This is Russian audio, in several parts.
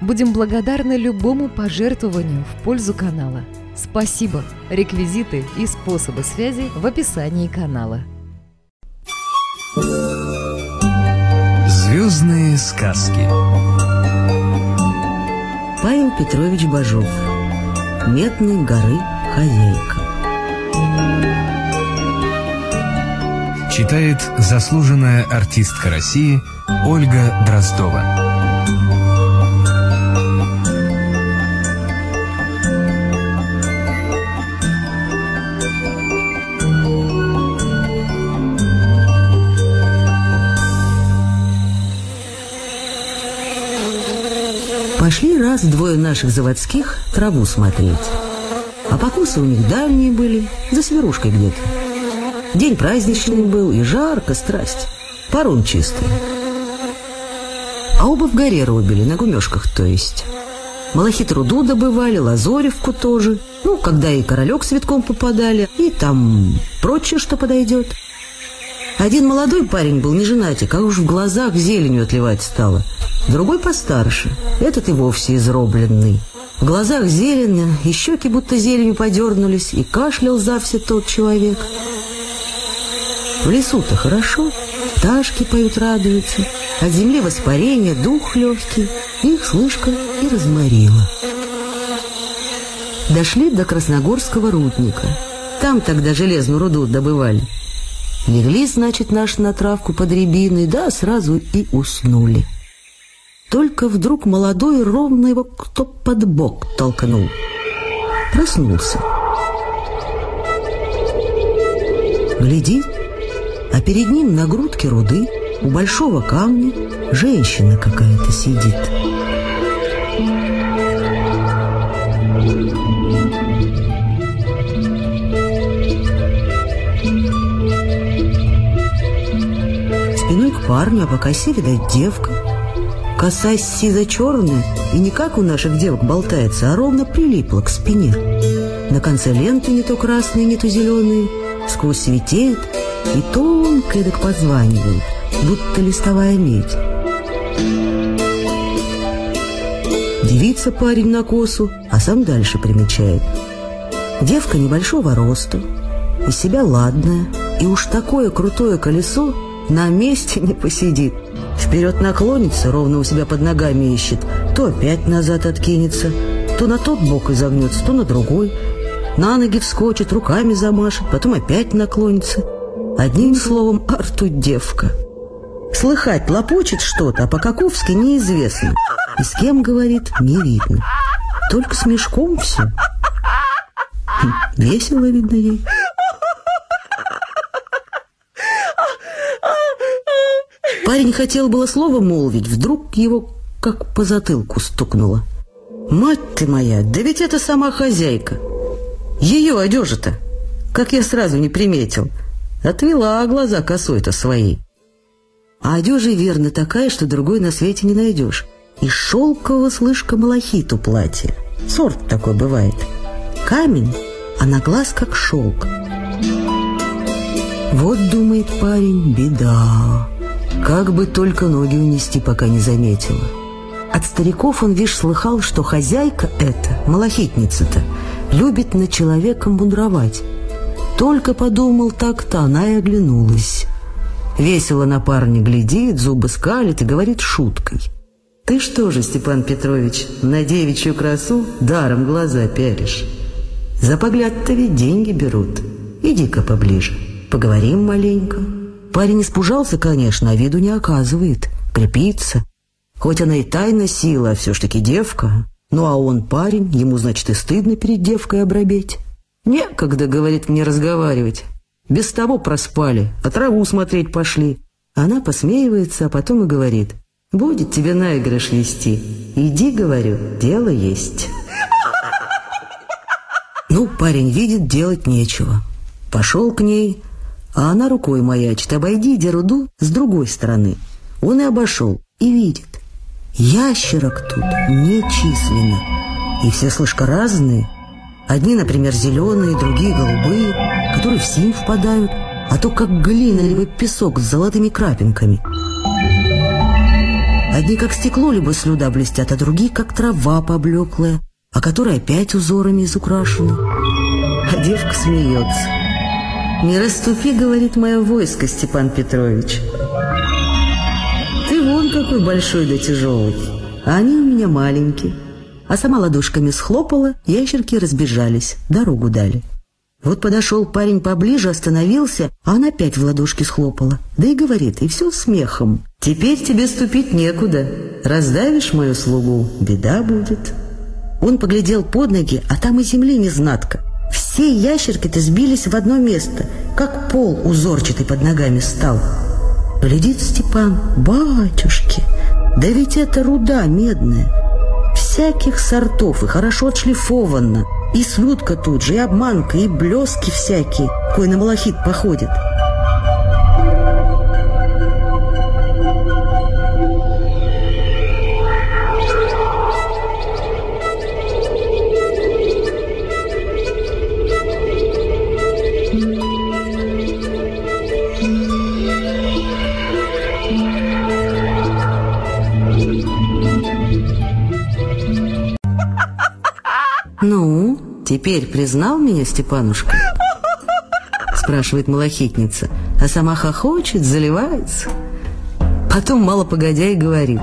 Будем благодарны любому пожертвованию в пользу канала. Спасибо! Реквизиты и способы связи в описании канала. Звездные сказки Павел Петрович Бажов Метной горы хозяйка Читает заслуженная артистка России Ольга Дроздова Пошли раз двое наших заводских траву смотреть. А покусы у них дальние были, за сверушкой где-то. День праздничный был, и жарко, страсть. Парун чистый. А оба в горе рубили, на гумешках, то есть. Малахит руду добывали, лазоревку тоже. Ну, когда и королек с витком попадали, и там прочее, что подойдет. Один молодой парень был не женатик, а уж в глазах зеленью отливать стало. Другой постарше, этот и вовсе изробленный. В глазах зелено, и щеки будто зеленью подернулись, и кашлял за все тот человек. В лесу-то хорошо, пташки поют, радуются, от земли воспарение, дух легкий, их слышка и разморила. Дошли до Красногорского рудника. Там тогда железную руду добывали. Легли, значит, наш на травку под рябиной, да сразу и уснули. Только вдруг молодой ровно его кто под бок толкнул. Проснулся. Глядит, а перед ним на грудке руды у большого камня женщина какая-то сидит. Спиной к парню, а по косе, девка. Коса сизо-черная и не как у наших девок болтается, а ровно прилипла к спине. На конце ленты не то красные, не то зеленые, сквозь светеет и тонко эдак позванивает, будто листовая медь. Девица парень на косу, а сам дальше примечает. Девка небольшого роста, из себя ладная, и уж такое крутое колесо на месте не посидит. Вперед наклонится, ровно у себя под ногами ищет, то опять назад откинется, то на тот бок изогнется, то на другой. На ноги вскочит, руками замашет, потом опять наклонится. Одним словом, арту девка. Слыхать, лопочет что-то, а по-каковски неизвестно. И с кем говорит, не видно. Только с мешком все. Хм, весело, видно, ей. Парень хотел было слово молвить, вдруг его как по затылку стукнуло. «Мать ты моя, да ведь это сама хозяйка! Ее одежа-то, как я сразу не приметил, отвела глаза косой-то своей. А одежа верно такая, что другой на свете не найдешь. И шелкового слышка малахиту платье. Сорт такой бывает. Камень, а на глаз как шелк. Вот, думает парень, беда. Как бы только ноги унести, пока не заметила. От стариков он, вишь, слыхал, что хозяйка эта, малахитница-то, любит на человека мудровать. Только подумал так-то, она и оглянулась. Весело на парня глядит, зубы скалит и говорит шуткой. «Ты что же, Степан Петрович, на девичью красу даром глаза пялишь? За погляд-то ведь деньги берут. Иди-ка поближе, поговорим маленько». Парень испужался, конечно, а виду не оказывает. Крепится. Хоть она и тайна сила, а все ж таки девка. Ну а он парень, ему, значит, и стыдно перед девкой обрабеть. Некогда, говорит, мне разговаривать. Без того проспали, а траву смотреть пошли. Она посмеивается, а потом и говорит. Будет тебе наигрыш вести. Иди, говорю, дело есть. Ну, парень видит, делать нечего. Пошел к ней, а она рукой маячит. Обойди деруду с другой стороны. Он и обошел, и видит. Ящерок тут нечисленно. И все слышка разные. Одни, например, зеленые, другие голубые, которые в синь впадают, а то как глина либо песок с золотыми крапинками. Одни как стекло либо слюда блестят, а другие как трава поблеклая, а которая опять узорами изукрашена. А девка смеется. «Не расступи, — говорит мое войско, Степан Петрович. Ты вон какой большой да тяжелый, а они у меня маленькие». А сама ладошками схлопала, ящерки разбежались, дорогу дали. Вот подошел парень поближе, остановился, а она опять в ладошки схлопала. Да и говорит, и все смехом. «Теперь тебе ступить некуда. Раздавишь мою слугу, беда будет». Он поглядел под ноги, а там и земли не знатка. Все ящерки-то сбились в одно место, как пол узорчатый под ногами стал. Глядит Степан, батюшки, да ведь это руда медная, всяких сортов и хорошо отшлифована, и слюдка тут же, и обманка, и блески всякие, кой на малахит походит. Теперь признал меня Степанушка?» Спрашивает малахитница, а сама хохочет, заливается. Потом, мало погодя, и говорит.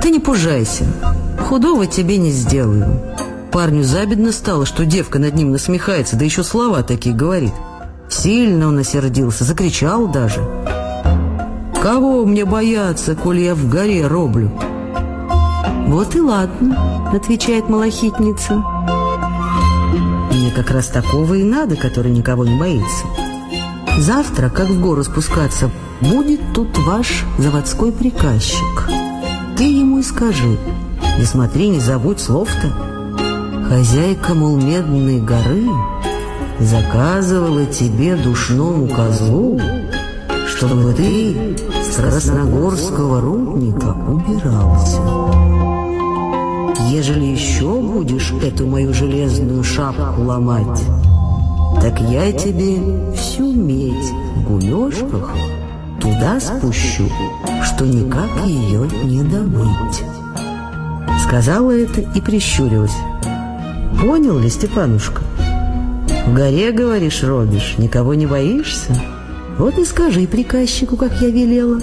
«Ты не пужайся, худого тебе не сделаю». Парню забедно стало, что девка над ним насмехается, да еще слова такие говорит. Сильно он осердился, закричал даже. «Кого мне бояться, коли я в горе роблю?» «Вот и ладно», — отвечает малахитница. «Мне как раз такого и надо, который никого не боится. Завтра, как в гору спускаться, будет тут ваш заводской приказчик. Ты ему и скажи, не смотри, не забудь слов-то. Хозяйка, мол, медной горы заказывала тебе душному козлу, чтобы ты с красногорского рудника убирался». Ежели еще будешь эту мою железную шапку ломать, так я тебе всю медь в гулешках туда спущу, что никак ее не добыть. Сказала это и прищурилась. Понял ли, Степанушка? В горе, говоришь, робишь, никого не боишься? Вот и скажи приказчику, как я велела.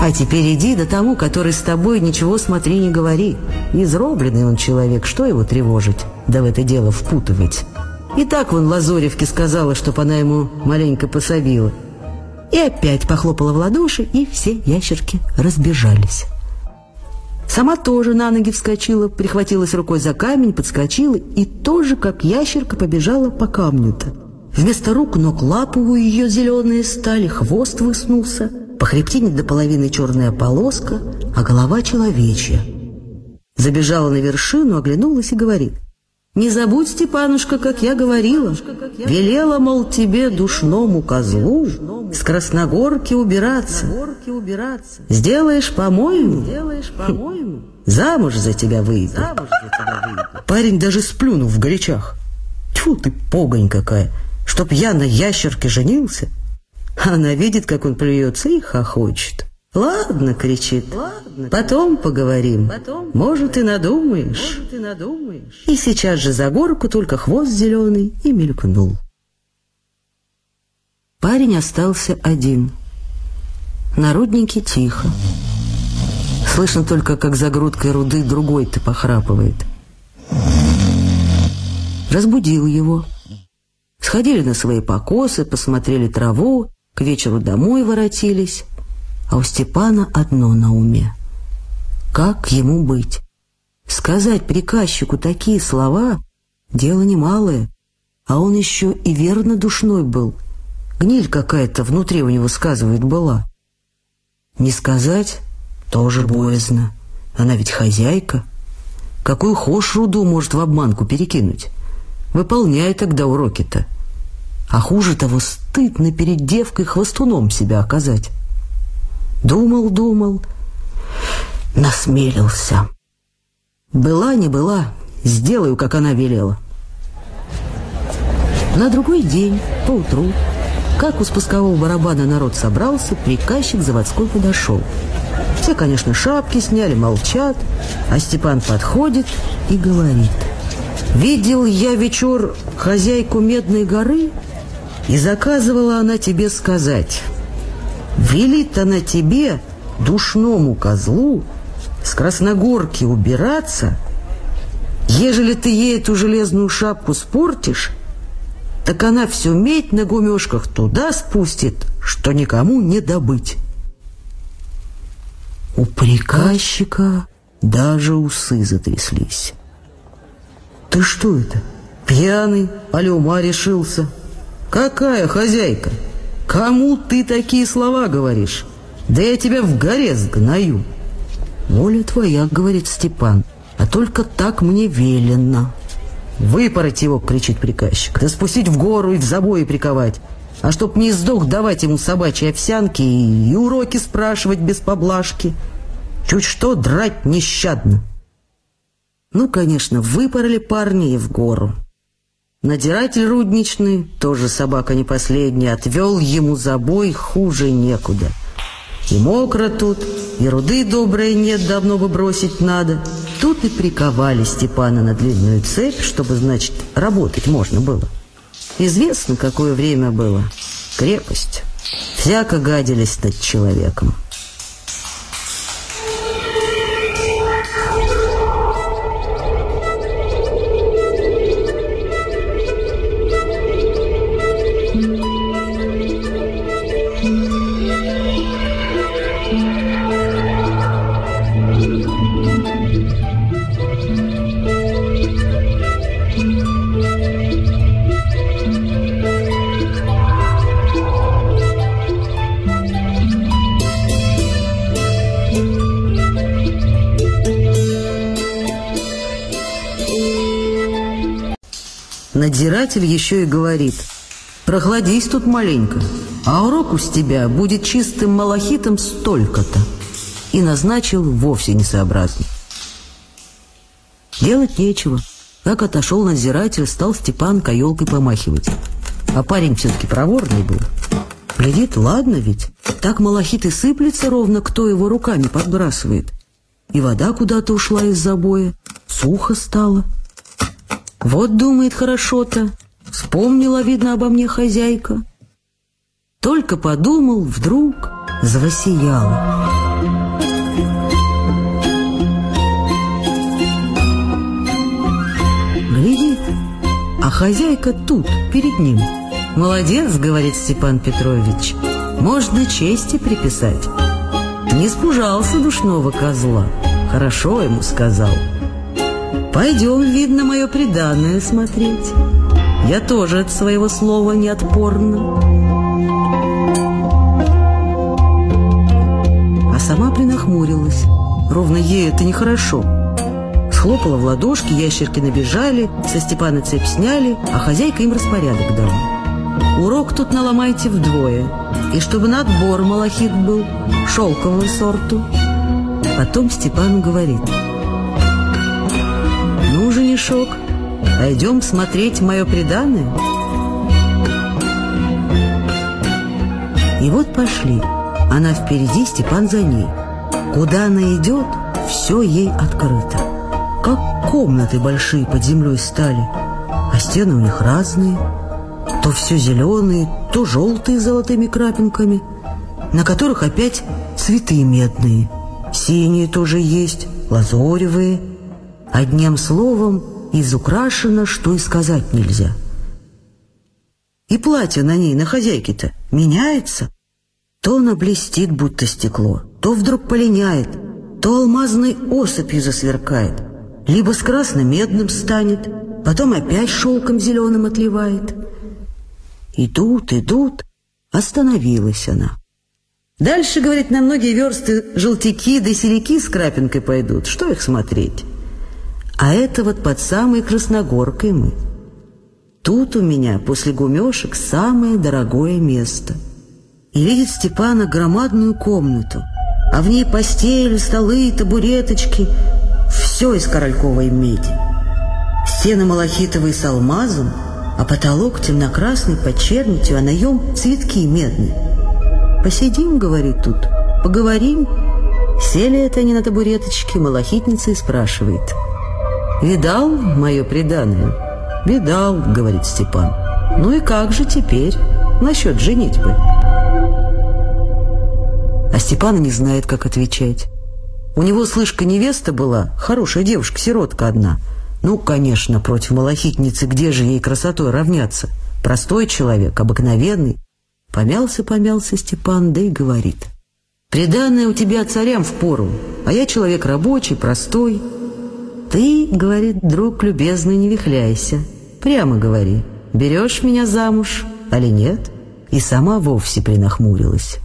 А теперь иди до тому, который с тобой ничего смотри не говори. Изробленный он человек, что его тревожить, да в это дело впутывать. И так вон Лазоревке сказала, чтоб она ему маленько пособила. И опять похлопала в ладоши, и все ящерки разбежались. Сама тоже на ноги вскочила, прихватилась рукой за камень, подскочила и тоже, как ящерка, побежала по камню-то. Вместо рук ног лапы у ее зеленые стали, хвост выснулся – по хребтине до половины черная полоска, а голова человечья. Забежала на вершину, оглянулась и говорит. «Не забудь, Степанушка, как я говорила. Велела, мол, тебе, душному козлу, с Красногорки убираться. Сделаешь, по-моему, замуж за тебя выйду». Парень даже сплюнул в горячах. Тьфу ты, погонь какая, чтоб я на ящерке женился. Она видит, как он плюется и хохочет. «Ладно», — кричит, Ладно, «потом поговорим. Потом Может, и надумаешь». Может, и надумаешь. И сейчас же за горку только хвост зеленый и мелькнул. Парень остался один. На тихо. Слышно только, как за грудкой руды другой-то похрапывает. Разбудил его. Сходили на свои покосы, посмотрели траву, к вечеру домой воротились, а у Степана одно на уме. Как ему быть? Сказать приказчику такие слова — дело немалое, а он еще и верно душной был. Гниль какая-то внутри у него, сказывает, была. Не сказать — тоже боязно. Она ведь хозяйка. какую хошь руду может в обманку перекинуть. Выполняй тогда уроки-то. А хуже того, стыдно перед девкой хвостуном себя оказать. Думал, думал, насмелился. Была не была, сделаю, как она велела. На другой день, поутру, как у спускового барабана народ собрался, приказчик заводской подошел. Все, конечно, шапки сняли, молчат, а Степан подходит и говорит. «Видел я вечер хозяйку Медной горы, и заказывала она тебе сказать. Велит она тебе, душному козлу, с Красногорки убираться, ежели ты ей эту железную шапку спортишь, так она всю медь на гумешках туда спустит, что никому не добыть. У приказчика даже усы затряслись. «Ты что это, пьяный, али ума решился? Какая хозяйка? Кому ты такие слова говоришь? Да я тебя в горе сгною!» «Воля твоя, — говорит Степан, — а только так мне велено». «Выпороть его!» — кричит приказчик. «Да спустить в гору и в забои приковать. А чтоб не сдох, давать ему собачьи овсянки и, и уроки спрашивать без поблажки. Чуть что драть нещадно». Ну, конечно, выпороли парни и в гору. Надиратель рудничный, тоже собака не последняя, отвел ему забой хуже некуда. И мокро тут, и руды доброй нет, давно бы бросить надо. Тут и приковали Степана на длинную цепь, чтобы, значит, работать можно было. Известно, какое время было. Крепость. Всяко гадились над человеком. Надзиратель еще и говорит, прохладись тут маленько, а уроку с тебя будет чистым малахитом столько-то. И назначил вовсе несообразно. Делать нечего. Как отошел надзиратель, стал Степан каелкой помахивать. А парень все-таки проворный был. Глядит, ладно ведь. Так малахит и сыплется ровно, кто его руками подбрасывает. И вода куда-то ушла из забоя. Сухо стало. Вот, думает, хорошо-то. Вспомнила, видно, обо мне хозяйка. Только подумал, вдруг завосияло. Глядит, а хозяйка тут, перед ним. «Молодец», — говорит Степан Петрович, — «можно чести приписать». Не спужался душного козла, хорошо ему сказал. Пойдем, видно, мое преданное смотреть. Я тоже от своего слова не отпорна. А сама принахмурилась. Ровно ей это нехорошо. Схлопала в ладошки, ящерки набежали, со Степана цепь сняли, а хозяйка им распорядок дала. Урок тут наломайте вдвое, и чтобы на отбор малахит был, шелкового сорту. Потом Степан говорит – женишок, пойдем смотреть мое преданное. И вот пошли. Она впереди, Степан за ней. Куда она идет, все ей открыто. Как комнаты большие под землей стали, а стены у них разные. То все зеленые, то желтые с золотыми крапинками, на которых опять цветы медные. Синие тоже есть, лазоревые – Одним словом, изукрашено, что и сказать нельзя. И платье на ней, на хозяйке-то, меняется. То оно блестит, будто стекло, то вдруг полиняет, то алмазной осыпью засверкает, либо с красно-медным станет, потом опять шелком зеленым отливает. Идут, идут, остановилась она. Дальше, говорит, на многие версты желтяки да серяки с крапинкой пойдут. Что их смотреть? А это вот под самой Красногоркой мы. Тут у меня после гумешек самое дорогое место. И видит Степана громадную комнату, а в ней постель, столы, табуреточки, все из корольковой меди. Стены малахитовые с алмазом, а потолок темно-красный под чернитью, а наем цветки медные. «Посидим, — говорит тут, — поговорим». Сели это они на табуреточке, малахитница и спрашивает. «Видал мое преданное?» «Видал», — говорит Степан. «Ну и как же теперь насчет женитьбы?» А Степан не знает, как отвечать. У него, слышка, невеста была, хорошая девушка-сиротка одна. Ну, конечно, против малахитницы, где же ей красотой равняться? Простой человек, обыкновенный. Помялся-помялся Степан, да и говорит. «Преданное у тебя царям в пору, а я человек рабочий, простой». «Ты, — говорит, — друг любезный, не вихляйся. Прямо говори, берешь меня замуж, али нет?» И сама вовсе принахмурилась.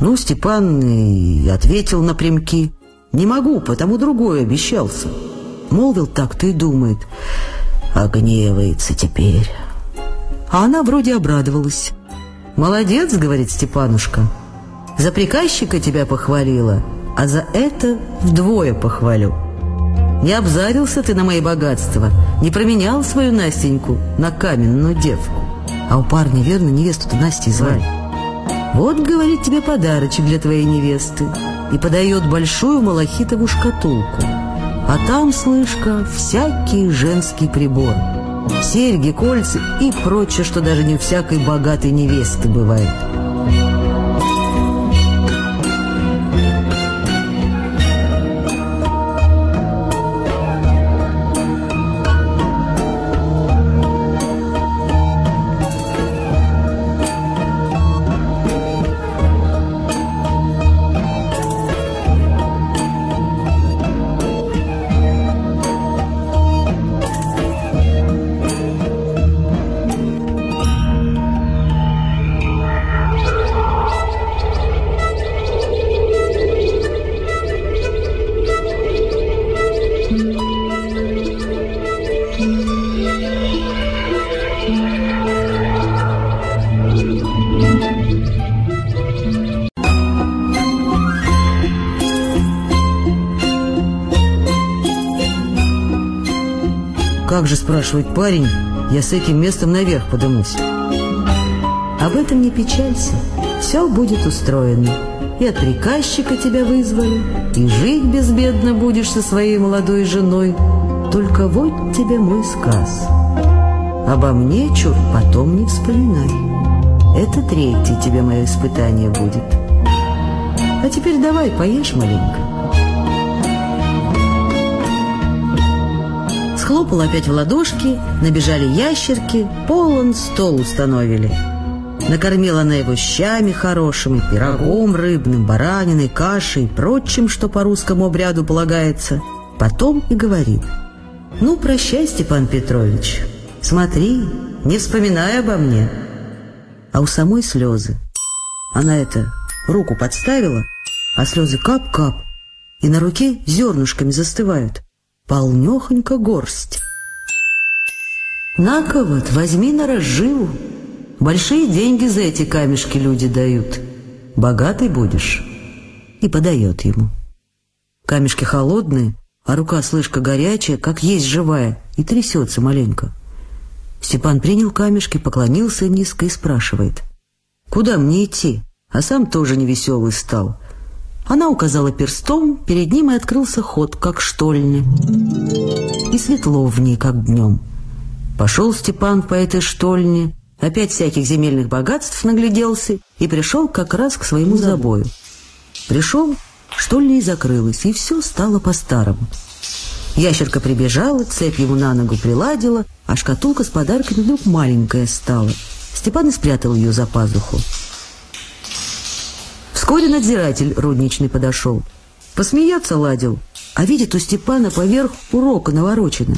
Ну, Степан и ответил напрямки. «Не могу, потому другой обещался». Молвил так-то и думает. А гневается теперь. А она вроде обрадовалась. «Молодец», — говорит Степанушка. «За приказчика тебя похвалила, а за это вдвое похвалю». Не обзарился ты на мои богатства, не променял свою Настеньку на каменную девку. А у парня, верно, невесту-то Настей звали. Вот, говорит тебе подарочек для твоей невесты. И подает большую малахитовую шкатулку. А там, слышка, всякий женский прибор. Серьги, кольца и прочее, что даже не у всякой богатой невесты бывает. Как же, спрашивает парень, я с этим местом наверх подымусь? Об этом не печалься, все будет устроено. И от приказчика тебя вызвали, и жить безбедно будешь со своей молодой женой. Только вот тебе мой сказ. Обо мне, чур, потом не вспоминай. Это третье тебе мое испытание будет. А теперь давай, поешь маленько. Схлопал опять в ладошки, набежали ящерки, полон стол установили. Накормила она его щами хорошими, пирогом рыбным, бараниной, кашей, прочим, что по русскому обряду полагается. Потом и говорит. «Ну, прощай, Степан Петрович. Смотри, не вспоминай обо мне». А у самой слезы. Она это, руку подставила, а слезы кап-кап, и на руке зернышками застывают полнехонько горсть. На-ка вот, возьми на разживу. Большие деньги за эти камешки люди дают. Богатый будешь. И подает ему. Камешки холодные, а рука, слышка, горячая, как есть живая, и трясется маленько. Степан принял камешки, поклонился низко и спрашивает. «Куда мне идти?» А сам тоже невеселый стал. Она указала перстом, перед ним и открылся ход, как штольни. И светло в ней, как днем. Пошел Степан по этой штольне, опять всяких земельных богатств нагляделся и пришел как раз к своему забою. Пришел, штольня и закрылась, и все стало по-старому. Ящерка прибежала, цепь ему на ногу приладила, а шкатулка с подарками вдруг маленькая стала. Степан и спрятал ее за пазуху. Вскоре надзиратель рудничный подошел. Посмеяться ладил, а видит у Степана поверх урока наворочено.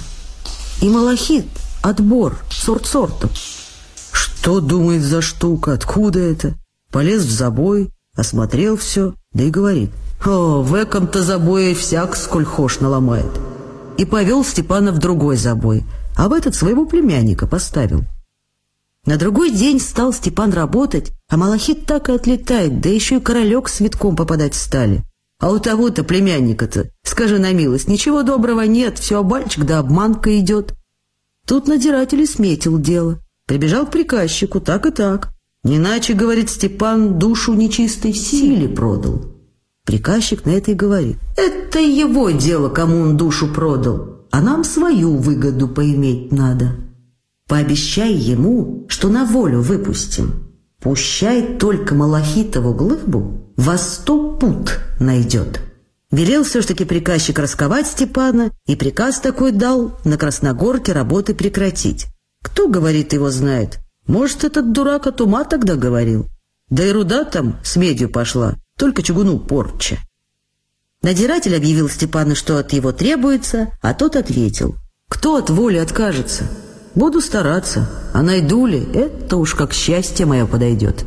И малахит, отбор, сорт сортом. Что думает за штука, откуда это? Полез в забой, осмотрел все, да и говорит. О, в эком-то забое всяк сколь хошь наломает. и повел Степана в другой забой, а в этот своего племянника поставил. На другой день стал Степан работать, а малахит так и отлетает, да еще и королек с витком попадать стали. А у того-то племянника-то, скажи на милость, ничего доброго нет, все обальчик да обманка идет. Тут надиратель и сметил дело. Прибежал к приказчику, так и так. Не иначе, говорит Степан, душу нечистой силе продал. Приказчик на это и говорит. Это его дело, кому он душу продал, а нам свою выгоду поиметь надо. Пообещай ему, что на волю выпустим. Пущай только Малахитову глыбу во сто пут найдет. Велел все-таки приказчик расковать Степана, и приказ такой дал на Красногорке работы прекратить. Кто, говорит, его знает? Может, этот дурак от ума тогда говорил? Да и руда там с медью пошла, только чугуну порча. Надиратель объявил Степану, что от его требуется, а тот ответил. «Кто от воли откажется? Буду стараться, а найду ли, это уж как счастье мое подойдет».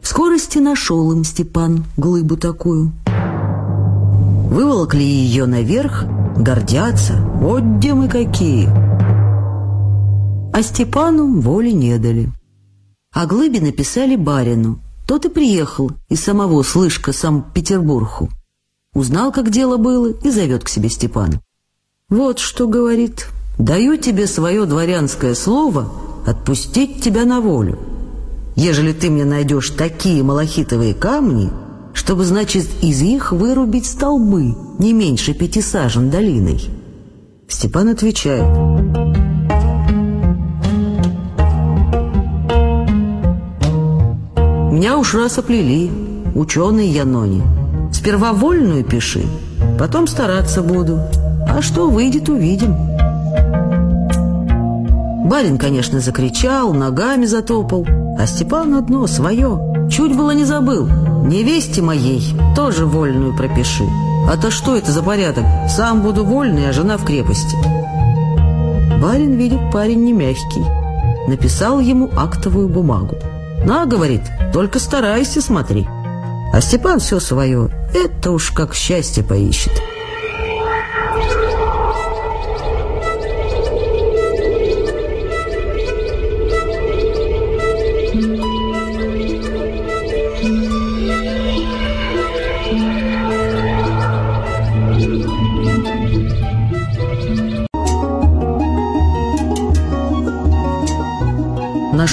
В скорости нашел им Степан глыбу такую. Выволокли ее наверх, гордятся, вот где мы какие. А Степану воли не дали. О глыбе написали барину, тот и приехал из самого Слышка Санкт-Петербургу. Узнал, как дело было, и зовет к себе Степан. «Вот что, — говорит, — даю тебе свое дворянское слово отпустить тебя на волю. Ежели ты мне найдешь такие малахитовые камни, чтобы, значит, из них вырубить столбы не меньше пяти сажен долиной». Степан отвечает, Меня уж раз оплели, ученый Янони. Сперва вольную пиши, потом стараться буду. А что выйдет, увидим. Барин, конечно, закричал, ногами затопал, а Степан одно свое. Чуть было не забыл. Невесте моей тоже вольную пропиши. А то что это за порядок? Сам буду вольный, а жена в крепости. Барин видит, парень не мягкий. Написал ему актовую бумагу. «На, — говорит, — только старайся, смотри». А Степан все свое, это уж как счастье поищет.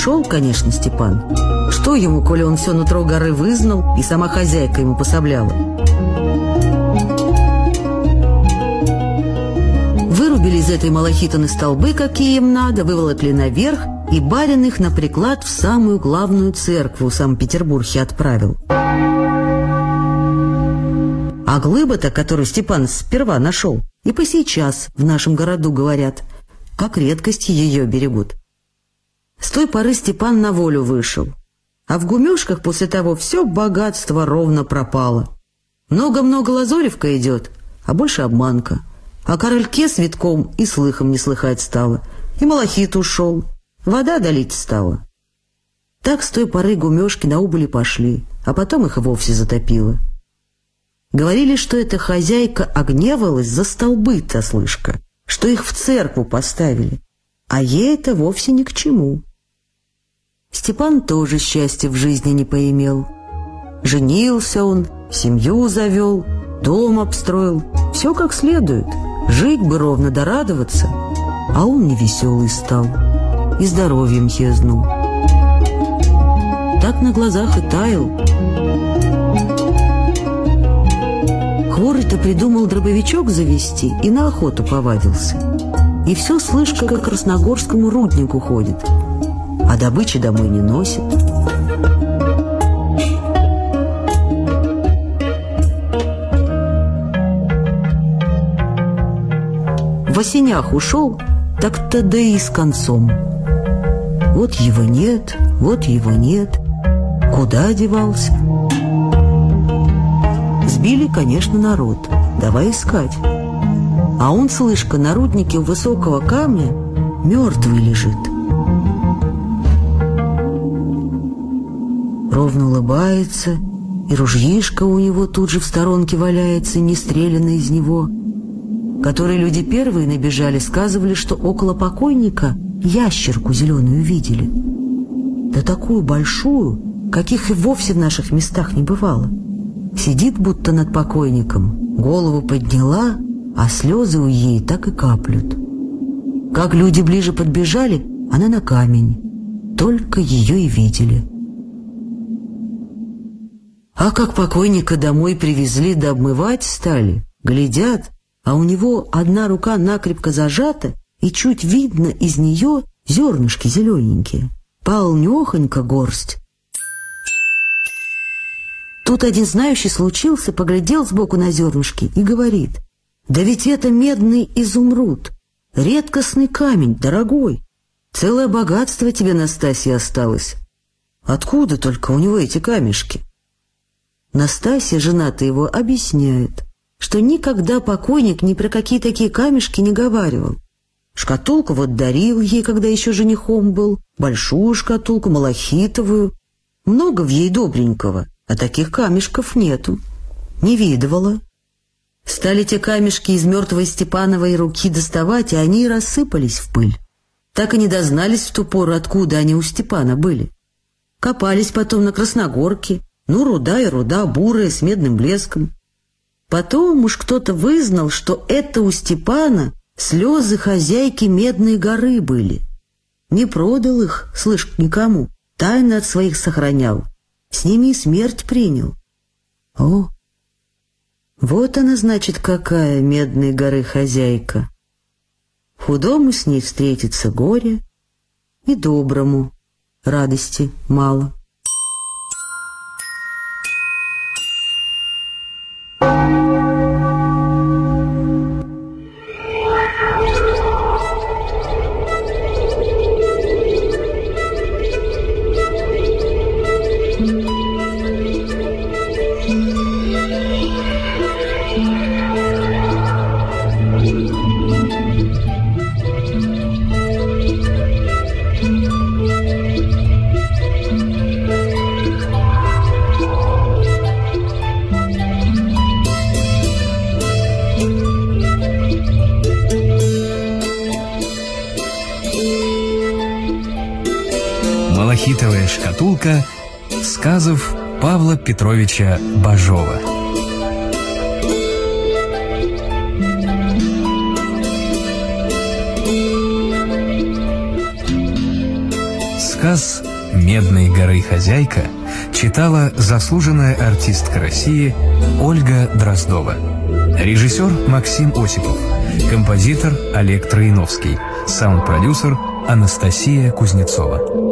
Нашел, конечно, Степан. Что ему, коли он все нутро горы вызнал, и сама хозяйка ему пособляла? Вырубили из этой малахитаны столбы, какие им надо, выволокли наверх, и барин их на приклад в самую главную церковь в Санкт-Петербурге отправил. А глыба-то, которую Степан сперва нашел, и по сейчас в нашем городу говорят, как редкость ее берегут. С той поры Степан на волю вышел. А в гумешках после того все богатство ровно пропало. Много-много лазоревка идет, а больше обманка. А корольке с витком и слыхом не слыхать стало. И малахит ушел. Вода долить стала. Так с той поры гумешки на убыли пошли, а потом их и вовсе затопило. Говорили, что эта хозяйка огневалась за столбы-то, слышка, что их в церкву поставили. А ей это вовсе ни к чему. Степан тоже счастья в жизни не поимел. Женился он, семью завел, дом обстроил, все как следует. Жить бы ровно да радоваться, а он невеселый стал и здоровьем хезнул. Так на глазах и таял. Хворый-то придумал дробовичок завести и на охоту повадился. И все слышка, как к красногорскому руднику ходит – а добычи домой не носит. В осенях ушел, так-то да и с концом. Вот его нет, вот его нет. Куда одевался? Сбили, конечно, народ. Давай искать. А он, слышка, на руднике у высокого камня мертвый лежит. Ровно улыбается, и ружьишко у него тут же в сторонке валяется, не стрелянное из него. которые люди первые набежали, сказывали, что около покойника ящерку зеленую видели. Да такую большую, каких и вовсе в наших местах не бывало. Сидит будто над покойником, голову подняла, а слезы у ей так и каплют. Как люди ближе подбежали, она на камень. Только ее и видели. А как покойника домой привезли да обмывать стали, глядят, а у него одна рука накрепко зажата, и чуть видно из нее зернышки зелененькие. Полнехонько горсть. Тут один знающий случился, поглядел сбоку на зернышки и говорит, «Да ведь это медный изумруд, редкостный камень, дорогой. Целое богатство тебе, Настасья, осталось. Откуда только у него эти камешки?» Настасья, жена-то его, объясняет, что никогда покойник ни про какие такие камешки не говаривал. Шкатулку вот дарил ей, когда еще женихом был, большую шкатулку, малахитовую. Много в ей добренького, а таких камешков нету. Не видывала. Стали те камешки из мертвой Степановой руки доставать, и они рассыпались в пыль. Так и не дознались в ту пору, откуда они у Степана были. Копались потом на Красногорке, ну, руда и руда, бурая, с медным блеском. Потом уж кто-то вызнал, что это у Степана слезы хозяйки Медной горы были. Не продал их, слышь, никому, тайно от своих сохранял. С ними и смерть принял. О, вот она, значит, какая Медной горы хозяйка. Худому с ней встретится горе, и доброму радости мало. «Малахитовая шкатулка» сказов Павла Петровича Бажова. Сказ «Медной горы хозяйка» читала заслуженная артистка России Ольга Дроздова. Режиссер Максим Осипов. Композитор Олег Троиновский. Саунд-продюсер Анастасия Кузнецова.